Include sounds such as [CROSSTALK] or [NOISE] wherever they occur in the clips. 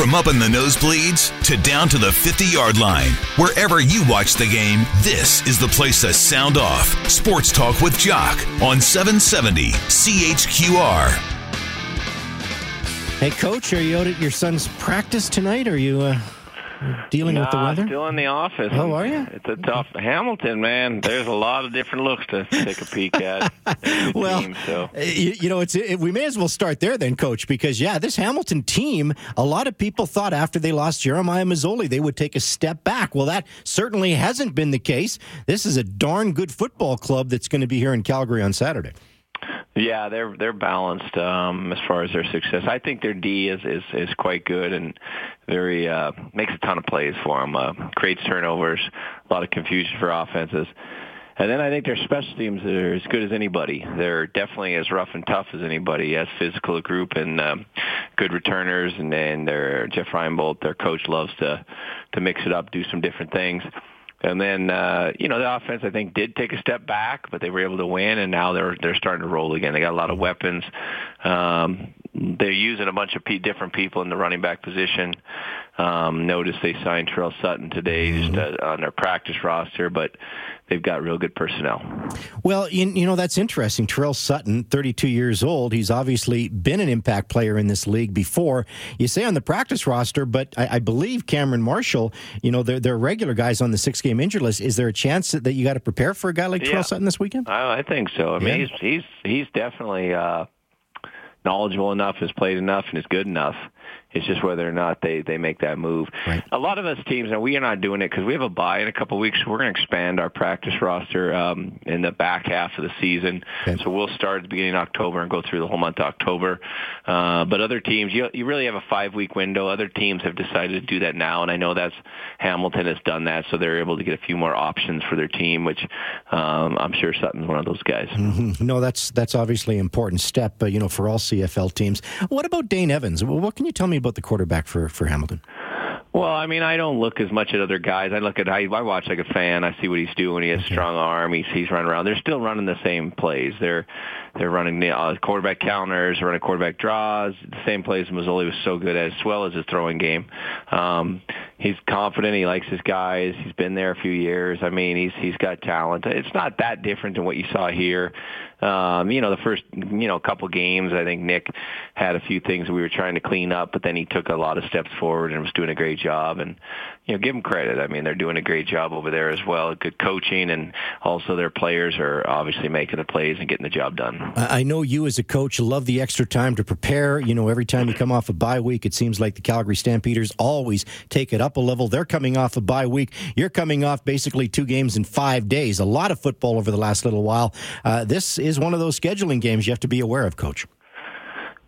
From up in the nosebleeds to down to the 50 yard line, wherever you watch the game, this is the place to sound off. Sports Talk with Jock on 770 CHQR. Hey, Coach, are you out at your son's practice tonight? Are you uh, dealing nah, with the weather? Still in the office. Oh, are you? It's a tough Hamilton, man. There's a lot of different looks to take a peek at. [LAUGHS] well, team, so. you, you, know, it's it, we may as well start there then, Coach, because yeah, this Hamilton team. A lot of people thought after they lost Jeremiah Masoli, they would take a step back. Well, that certainly hasn't been the case. This is a darn good football club that's going to be here in Calgary on Saturday. Yeah, they're they're balanced um, as far as their success. I think their D is is, is quite good and very uh, makes a ton of plays for them. Uh, creates turnovers, a lot of confusion for offenses. And then I think their special teams are as good as anybody. They're definitely as rough and tough as anybody. As physical a group and um, good returners, and then their Jeff Reinebold, their coach loves to to mix it up, do some different things. And then, uh, you know, the offense I think did take a step back, but they were able to win, and now they're they're starting to roll again. They got a lot of weapons. Um, they're using a bunch of p- different people in the running back position. Um, notice they signed Tyrell Sutton today just uh, on their practice roster, but they've got real good personnel. Well, you, you, know, that's interesting. Tyrell Sutton, 32 years old. He's obviously been an impact player in this league before. You say on the practice roster, but I, I believe Cameron Marshall, you know, they're, they're regular guys on the six game injury list. Is there a chance that, that you got to prepare for a guy like yeah. Tyrell Sutton this weekend? I, I think so. I mean, yeah. he's, he's, he's definitely uh, knowledgeable enough, has played enough, and is good enough it's just whether or not they they make that move. Right. A lot of us teams, and we are not doing it because we have a bye in a couple of weeks. We're going to expand our practice roster um, in the back half of the season. Okay. So we'll start at the beginning of October and go through the whole month of October. Uh, but other teams, you you really have a five week window. Other teams have decided to do that now, and I know that's Hamilton has done that, so they're able to get a few more options for their team, which um, I'm sure Sutton's one of those guys. Mm-hmm. No, that's that's obviously an important step, uh, you know, for all CFL teams. What about Dane Evans? What can you tell me about the quarterback for, for Hamilton? Well, I mean, I don't look as much at other guys. I look at I, I watch like a fan. I see what he's doing. He has okay. strong arm. He's he's running around. They're still running the same plays. They're they're running the uh, quarterback counters, running quarterback draws, the same plays Masoli was so good at, as well as his throwing game. Um, he's confident. He likes his guys. He's been there a few years. I mean, he's he's got talent. It's not that different than what you saw here. Um, you know, the first you know couple games, I think Nick had a few things we were trying to clean up, but then he took a lot of steps forward and was doing a great job. And you know, give them credit. I mean, they're doing a great job over there as well. Good coaching, and also their players are obviously making the plays and getting the job done. I know you as a coach love the extra time to prepare. You know, every time you come off a bye week, it seems like the Calgary Stampeders always take it up a level. They're coming off a bye week. You're coming off basically two games in five days. A lot of football over the last little while. Uh, this is one of those scheduling games you have to be aware of, Coach.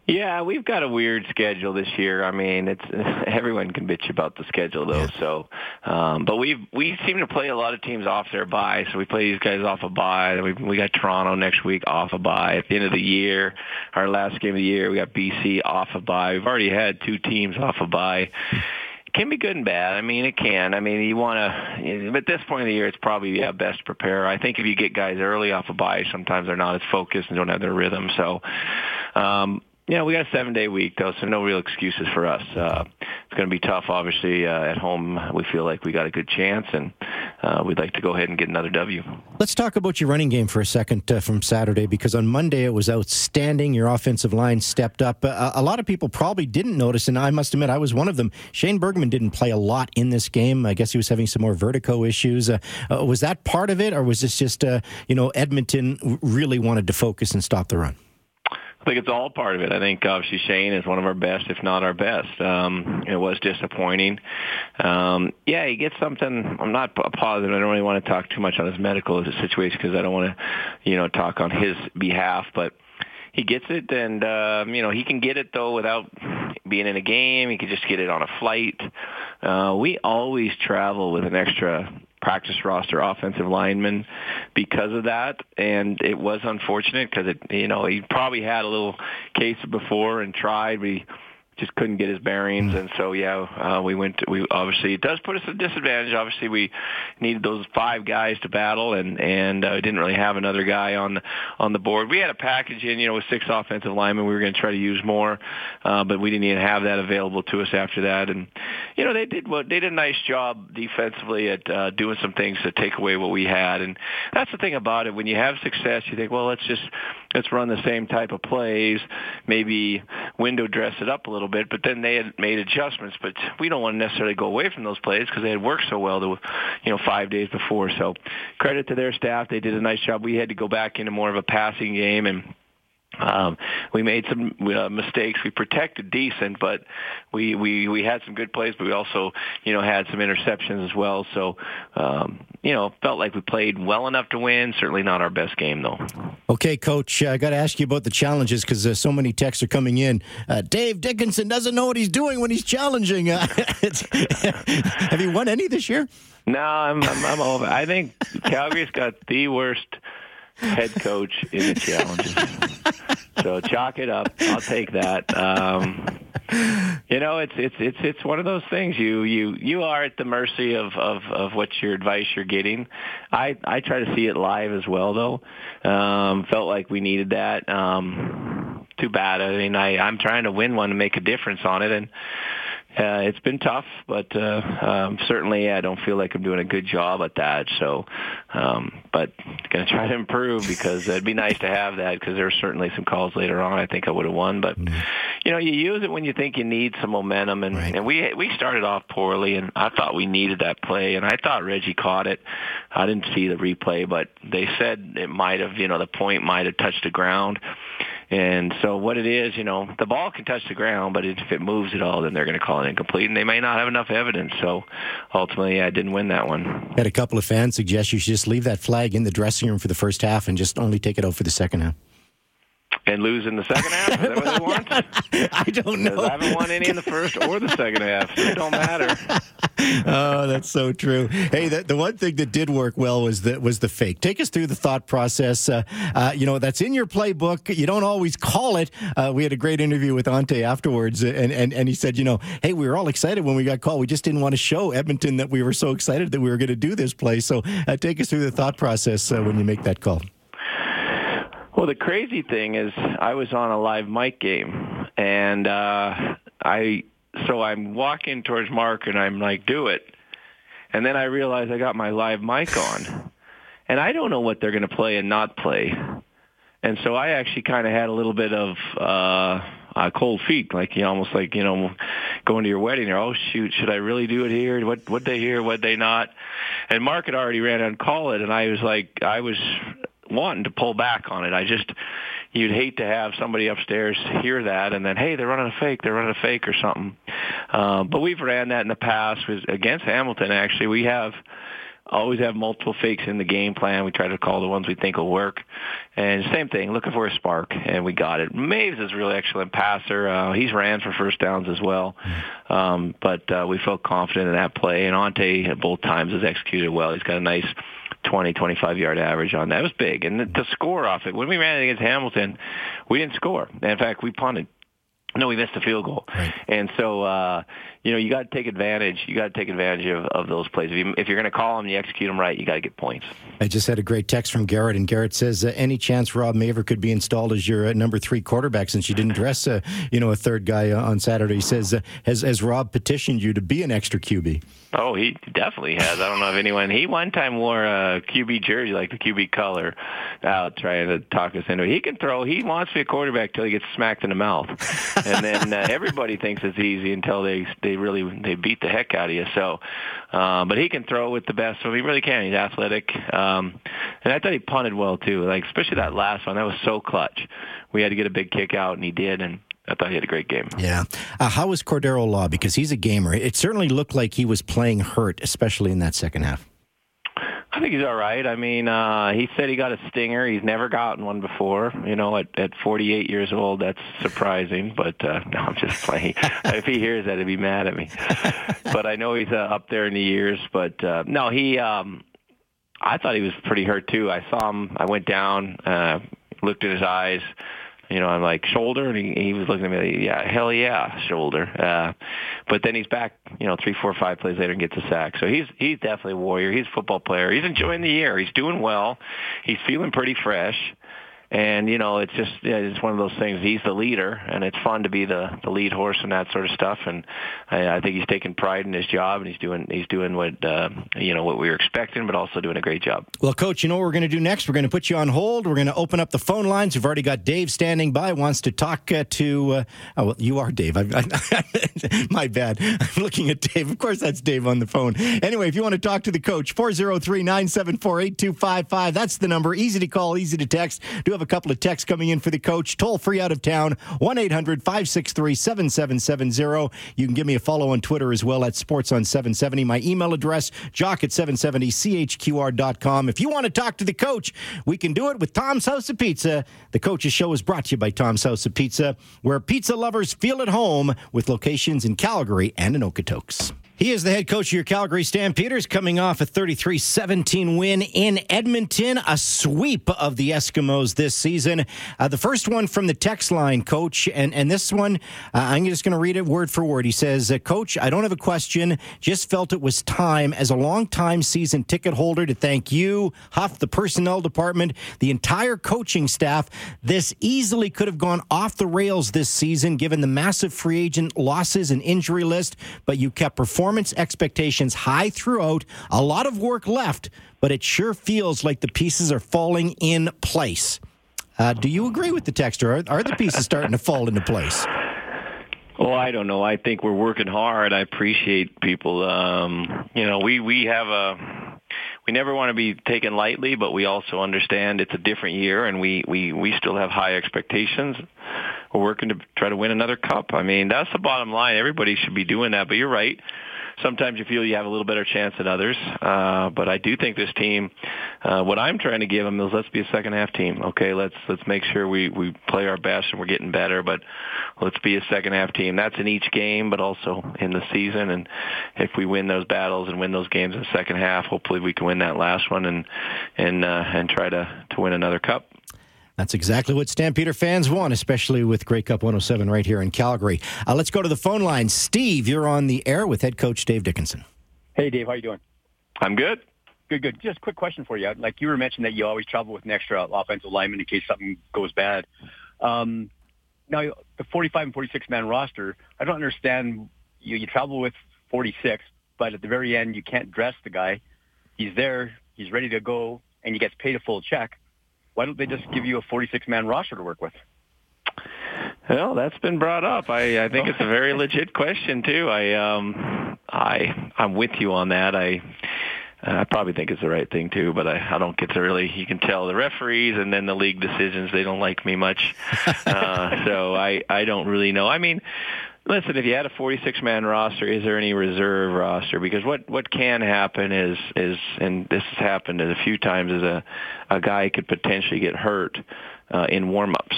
Yeah, we've got a weird schedule this year. I mean, it's [LAUGHS] everyone can bitch about the schedule though. Yeah. So, um, but we we seem to play a lot of teams off their bye. So we play these guys off a bye. We we got Toronto next week off a bye. At the end of the year, our last game of the year, we got BC off a bye. We've already had two teams off a bye. It can be good and bad. I mean, it can. I mean, you want to, at this point of the year, it's probably yeah, best to prepare. I think if you get guys early off a bye, sometimes they're not as focused and don't have their rhythm. So, um, yeah, we got a seven day week though, so no real excuses for us. Uh, it's going to be tough, obviously. Uh, at home, we feel like we got a good chance, and uh, we'd like to go ahead and get another W. Let's talk about your running game for a second uh, from Saturday, because on Monday it was outstanding. Your offensive line stepped up. Uh, a lot of people probably didn't notice, and I must admit I was one of them. Shane Bergman didn't play a lot in this game. I guess he was having some more vertigo issues. Uh, was that part of it, or was this just you know Edmonton really wanted to focus and stop the run? I think it's all part of it. I think obviously Shane is one of our best, if not our best. Um, it was disappointing. Um, yeah, he gets something. I'm not positive. I don't really want to talk too much on his medical situation because I don't want to, you know, talk on his behalf. But he gets it, and um, you know he can get it though without being in a game. He can just get it on a flight. Uh, we always travel with an extra practice roster offensive lineman because of that. And it was unfortunate because it, you know, he probably had a little case before and tried. We just couldn't get his bearings, and so yeah, uh, we went. To, we obviously it does put us at a disadvantage. Obviously, we needed those five guys to battle, and and uh, didn't really have another guy on on the board. We had a package in, you know, with six offensive linemen. We were going to try to use more, uh, but we didn't even have that available to us after that. And you know, they did what they did a nice job defensively at uh, doing some things to take away what we had. And that's the thing about it. When you have success, you think, well, let's just let's run the same type of plays, maybe window dress it up a little bit. But then they had made adjustments. But we don't want to necessarily go away from those plays because they had worked so well, the, you know, five days before. So credit to their staff. They did a nice job. We had to go back into more of a passing game and um, we made some uh, mistakes. We protected decent, but we, we we had some good plays. But we also, you know, had some interceptions as well. So, um, you know, felt like we played well enough to win. Certainly not our best game, though. Okay, Coach, I got to ask you about the challenges because uh, so many texts are coming in. Uh, Dave Dickenson doesn't know what he's doing when he's challenging. Uh, [LAUGHS] [LAUGHS] have you won any this year? No, I'm I'm, I'm over. I think Calgary's got the worst head coach in the challenges. so chalk it up. I'll take that. Um, you know, it's it's it's it's one of those things. You you you are at the mercy of of of what your advice you're getting. I I try to see it live as well, though. Um, felt like we needed that. Um, too bad. I mean, I I'm trying to win one to make a difference on it, and uh, it's been tough, but uh, um, certainly I don't feel like I'm doing a good job at that. So, um, but going to try to improve because it'd be nice to have that because there were certainly some calls later on I think I would have won. But mm-hmm. you know, you use it when you think you need some momentum, and, right. and we we started off poorly, and I thought we needed that play, and I thought Reggie caught it. I didn't see the replay, but they said it might have, you know, the point might have touched the ground. And so what it is, you know, the ball can touch the ground, but if it moves at all, then they're going to call it incomplete, and they may not have enough evidence. So ultimately, I didn't win that one. Had a couple of fans suggest you should just leave that flag in the dressing room for the first half and just only take it out for the second half and lose in the second half? Is that what they [LAUGHS] want? I don't know. I haven't won any in the first or the second half. So it don't matter. [LAUGHS] oh, that's so true. Hey, the, the one thing that did work well was the was the fake. Take us through the thought process. Uh, uh, you know, that's in your playbook. You don't always call it. Uh, we had a great interview with Ante afterwards, and, and and he said, you know, hey, we were all excited when we got called. We just didn't want to show Edmonton that we were so excited that we were going to do this play. So, uh, take us through the thought process uh, when you make that call. Well, the crazy thing is, I was on a live mic game, and uh, I so I'm walking towards Mark, and I'm like, "Do it," and then I realize I got my live mic on, and I don't know what they're going to play and not play, and so I actually kind of had a little bit of. uh uh, cold feet, like you almost like you know, going to your wedding. Or oh shoot, should I really do it here? What what they hear, what they not? And Mark had already ran on call it, and I was like, I was wanting to pull back on it. I just you'd hate to have somebody upstairs hear that and then hey they're running a fake they're running a fake or something. Uh, but we've ran that in the past with, against Hamilton. Actually, we have always have multiple fakes in the game plan. We try to call the ones we think will work. And same thing, looking for a spark, and we got it. Maves is a really excellent passer. Uh, he's ran for first downs as well. Um, but uh, we felt confident in that play. And Ante, both times, has executed well. He's got a nice 20, 25 yard average on that. It was big. And the score off it, when we ran it against Hamilton, we didn't score. In fact, we punted. No, we missed a field goal. Right. And so, uh, you know, you got to take advantage. You got to take advantage of, of those plays. If, you, if you're going to call them, you execute them right. You got to get points. I just had a great text from Garrett, and Garrett says, uh, "Any chance Rob Maver could be installed as your uh, number three quarterback since you didn't dress, uh, you know, a third guy uh, on Saturday?" He says, uh, "Has has Rob petitioned you to be an extra QB?" Oh, he definitely has. I don't know if anyone. He one time wore a QB jersey, like the QB color, out trying to talk us into it. He can throw. He wants to be a quarterback till he gets smacked in the mouth, and then uh, everybody thinks it's easy until they they really they beat beat the heck out of you. So, uh, but he can throw with the best. So he really can. He's athletic, um, and I thought he punted well too. Like especially that last one, that was so clutch. We had to get a big kick out, and he did. And I thought he had a great game. Yeah. Uh, how was Cordarro Law? Because he's a gamer. It certainly looked like he was playing hurt, especially in that second half. I think he's all right. I mean, uh, he said he got a stinger. He's never gotten one before. You know, at at 48 years old, that's surprising. But uh, [LAUGHS] no, I'm just playing. [LAUGHS] if he hears that, he'd be mad at me. [LAUGHS] but I know he's uh, up there in the years. But uh, no, he. Um, I thought he was pretty hurt too. I saw him. I went down, uh, looked at his eyes You know, I'm like shoulder, and he, he was looking at me like, yeah, hell yeah, shoulder. Uh, but then he's back, you know, three, four, five plays later and gets a sack. So he's he's definitely a warrior. He's a football player. He's enjoying the year. He's doing well. He's feeling pretty fresh. And you know, it's just it's one of those things. He's the leader, and it's fun to be the the lead horse and that sort of stuff. And I, I think he's taking pride in his job, and he's doing he's doing what uh, you know what we were expecting, but also doing a great job. Well, coach, you know what we're going to do next? We're going to put you on hold. We're going to open up the phone lines. We've already got Dave standing by. Wants to talk uh, to. Uh, oh, well, you are Dave. I, I, [LAUGHS] my bad. I'm looking at Dave. Of course, that's Dave on the phone. Anyway, if you want to talk to the coach, 403-974-8255. That's the number. Easy to call, easy to text. Do have a couple of texts coming in for the coach. Toll free out of town, 1 800 563 7770. You can give me a follow on Twitter as well at Sports on 770. My email address, jock at 770chqr.com. If you want to talk to the coach, we can do it with Tom's House of Pizza. The coach's show is brought to you by Tom's House of Pizza, where pizza lovers feel at home with locations in Calgary and in Okotoks. He is the head coach of your Calgary Stampeders, coming off a 33 17 win in Edmonton, a sweep of the Eskimos this season. Uh, the first one from the text line, coach, and, and this one, uh, I'm just going to read it word for word. He says, uh, Coach, I don't have a question, just felt it was time as a long-time season ticket holder to thank you, Huff, the personnel department, the entire coaching staff. This easily could have gone off the rails this season given the massive free agent losses and injury list, but you kept performing performance expectations high throughout, a lot of work left, but it sure feels like the pieces are falling in place. Uh, do you agree with the texter? Are, are the pieces starting to fall into place? Well, I don't know. I think we're working hard. I appreciate people. Um, you know, we we have a we never want to be taken lightly, but we also understand it's a different year, and we we we still have high expectations. We're working to try to win another cup. I mean, that's the bottom line. Everybody should be doing that. But you're right sometimes you feel you have a little better chance than others. Uh, but I do think this team, uh, what I'm trying to give them is let's be a second half team. Okay, let's let's make sure we we play our best and we're getting better. But let's be a second half team. That's in each game, but also in the season. And if we win those battles and win those games in the second half, hopefully we can win that last one and and uh, and try to to win another cup. That's exactly what Stampeder fans want, especially with Grey Cup 107 right here in Calgary. Uh, let's go to the phone line. Steve, you're on the air with head coach Dave Dickenson. Hey, Dave, how you doing? I'm good. Good, good. Just a quick question for you. Like you were mentioning that you always travel with an extra offensive lineman in case something goes bad. Um, now, the 45 and 46 man roster, I don't understand. You, you travel with 46, but at the very end, you can't dress the guy. He's there. He's ready to go, and he gets paid a full check why don't they just give you a 46 man roster to work with? Well, that's been brought up. I, I think it's a very [LAUGHS] legit question too. I um I I'm with you on that. I I probably think it's the right thing too, but I, I don't get to really. You can tell the referees and then the league decisions. They don't like me much, [LAUGHS] uh, so I I don't really know. I mean, Listen, if you had a 46 man roster, is there any reserve roster? Because what what can happen is is and this has happened a few times is a a guy could potentially get hurt uh, in warm-ups,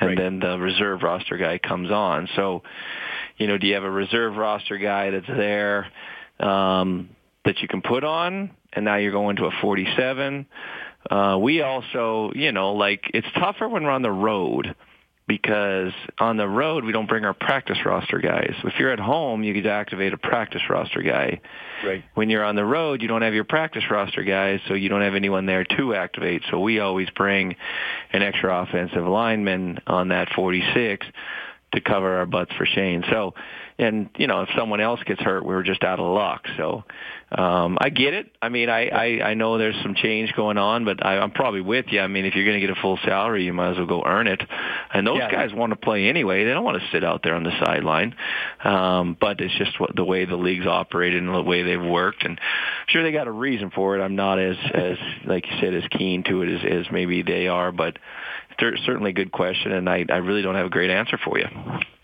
and right. then the reserve roster guy comes on. So, you know, do you have a reserve roster guy that's there um, that you can put on, and now you're going to a 47? Uh, we also, you know, like it's tougher when we're on the road because on the road we don't bring our practice roster guys. If you're at home, you could activate a practice roster guy. Right. When you're on the road, you don't have your practice roster guys, so you don't have anyone there to activate. So we always bring an extra offensive lineman on that 46 to cover our butts for Shane. So and you know if someone else gets hurt, we are just out of luck. So um, I get it. I mean, I, I I know there's some change going on, but I, I'm probably with you. I mean, if you're going to get a full salary, you might as well go earn it. And those yeah, guys want to play anyway. They don't want to sit out there on the sideline. Um, but it's just what the way the league's operated and the way they've worked. And sure, they got a reason for it. I'm not as as like you said as keen to it as as maybe they are, but certainly a good question, and I, I really don't have a great answer for you.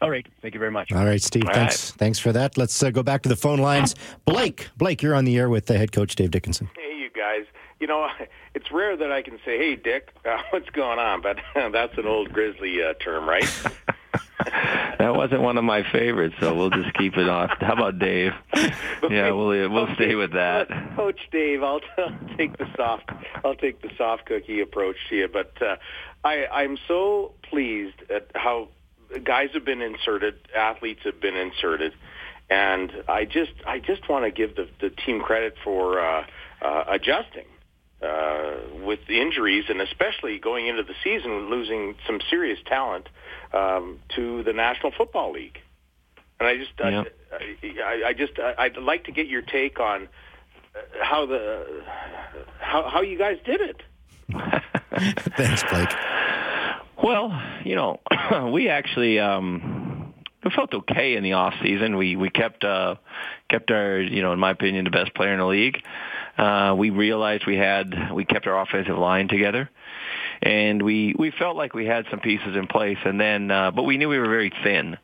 All right. Thank you very much. All right, Steve. All thanks. Right. Thanks for that. Let's uh, go back to the phone lines. Blake, Blake, you're on the air with the head coach Dave Dickenson. Hey, you guys. You know, [LAUGHS] it's rare that I can say, "Hey, Dick, uh, [LAUGHS] what's going on?" But [LAUGHS] that's an old Grizzly uh, term, right? Wasn't one of my favorites, so we'll just keep it off. How about Dave? Yeah, we'll we'll stay with that. Coach Dave, I'll, [LAUGHS] I'll take the soft, I'll take the soft cookie approach to you. But uh, I, I'm so pleased at how guys have been inserted, athletes have been inserted, and I just, I just want to give the, the team credit for uh, uh, adjusting. Uh, with injuries and especially going into the season losing some serious talent um, to the National Football League. And I just, Yeah. I, I, I just, I, I'd like to get your take on uh, how the how how you guys did it. [LAUGHS] Thanks, Blake. Well, you know, [CLEARS THROAT] we actually um we felt okay in the off season. We we kept uh kept our, you know, in my opinion, the best player in the league. Uh we realized we had we kept our offensive line together. And we we felt like we had some pieces in place and then uh but we knew we were very thin.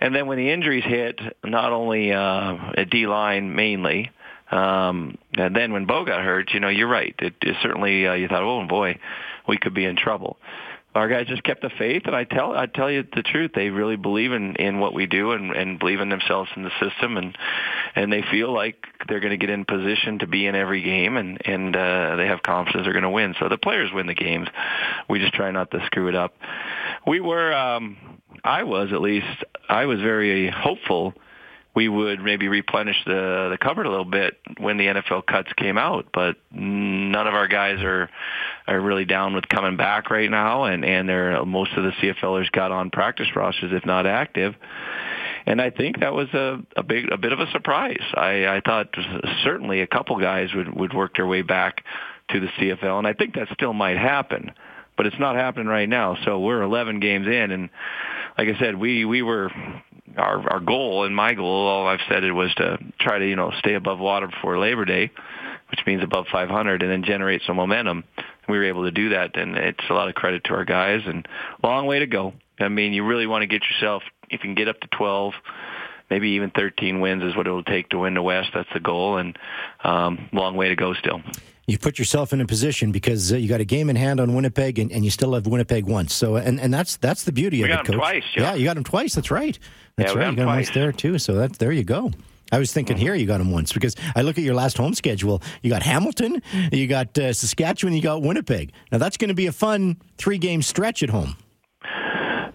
And then when the injuries hit, not only uh at D line mainly, um and then when Bo got hurt, you know, you're right. It, it certainly uh, you thought, "Oh boy, we could be in trouble." Our guys just kept the faith and I tell I tell you the truth. They really believe in in what we do and and believe in themselves in the system and and they feel like they're going to get in position to be in every game and and uh they have confidence they're going to win. So the players win the games. We just try not to screw it up. We were um I was at least I was very hopeful we would maybe replenish the the cupboard a little bit when the NFL cuts came out, but none of our guys are are really down with coming back right now, and and they're most of the CFLers got on practice rosters if not active. And I think that was a, a big, a bit of a surprise. I, I thought certainly a couple guys would, would work their way back to the CFL, and I think that still might happen, but it's not happening right now. So we're 11 games in, and like I said, we we were our our goal and my goal, all I've said it was to try to you know stay above water before Labor Day, which means above 500, and then generate some momentum. We were able to do that, and it's a lot of credit to our guys. And long way to go. I mean, you really want to get yourself if you can get up to 12 maybe even 13 wins is what it'll take to win the West. That's the goal, and um, long way to go still. You put yourself in a position because uh, you got a game in hand on Winnipeg, and, and you still have Winnipeg once. So, and, and that's that's the beauty We of it, coach. twice, Joe. Yeah, you got him twice. That's right. That's Yeah, right. You got him once twice. there too. So that there you go. I was thinking here you got him once because I look at your last home schedule. You got Hamilton, you got uh, Saskatchewan, you got Winnipeg. Now that's going to be a fun three game stretch at home.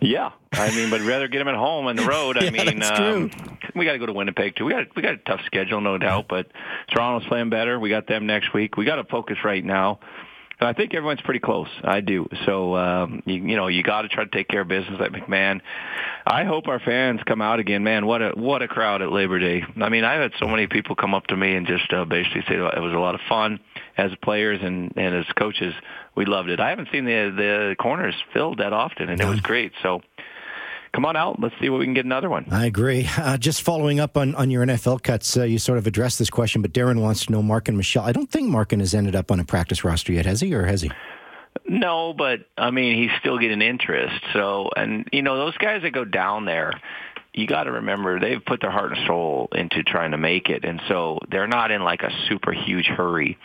Yeah, I mean, but rather get them at home on the road. I [LAUGHS] Yeah, mean, um, we got to go to Winnipeg too. We got we got a tough schedule, no doubt. But Toronto's playing better. We got them next week. We got to focus right now. And I think everyone's pretty close. I do. So um, you, you know, you got to try to take care of business at McMahon. I hope our fans come out again. Man, what a what a crowd at Labor Day. I mean, I've had so many people come up to me and just uh, basically say it was a lot of fun as players and and as coaches. We loved it. I haven't seen the the corners filled that often, and it was great. So come on out. Let's see what we can get another one. I agree. Uh, just following up on, on your NFL cuts, uh, you sort of addressed this question, but Darren wants to know Marken Michel. I don't think Marken has ended up on a practice roster yet, has he, or has he? No, but I mean, he's still getting interest. So, and you know, those guys that go down there, you got to remember they've put their heart and soul into trying to make it, and so they're not in like a super huge hurry.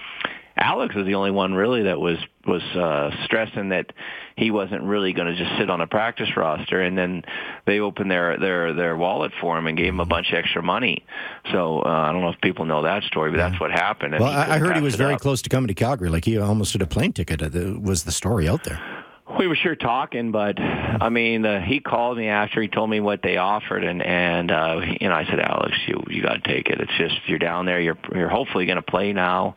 Alex was the only one really that was was uh, stressing that he wasn't really going to just sit on a practice roster, and then they opened their their their wallet for him and gave him a bunch of extra money. So uh, I don't know if people know that story, but that's what happened. and Well, I, I heard he was very up. close to coming to Calgary. Like he almost had a plane ticket, uh, was the story out there. We were sure talking, but I mean, uh, he called me after he told me what they offered, and and uh, you know, I said, Alex, you you got to take it. It's just you're down there. You're you're hopefully going to play now.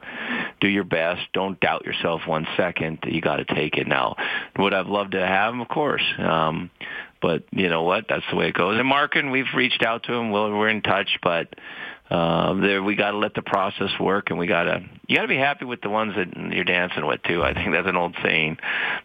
Do your best. Don't doubt yourself one second. You got to take it now. Would I've loved to have him, of course. Um, but you know what? That's the way it goes. And Marken, we've reached out to him. We're, we're in touch, but uh, there we got to let the process work, and we got to you got to be happy with the ones that you're dancing with too. I think that's an old saying,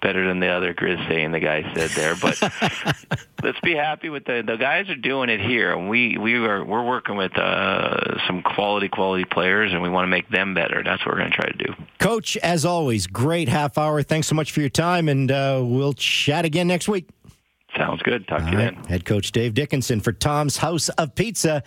better than the other Grizz saying the guy said there. But [LAUGHS] let's be happy with the the guys are doing it here, and we we are we're working with uh, some quality quality players, and we want to make them better. That's what we're going to try to do. Coach, as always, great half hour. Thanks so much for your time, and uh, we'll chat again next week. Sounds good. Talk to you right. then. Head coach Dave Dickenson for Tom's House of Pizza.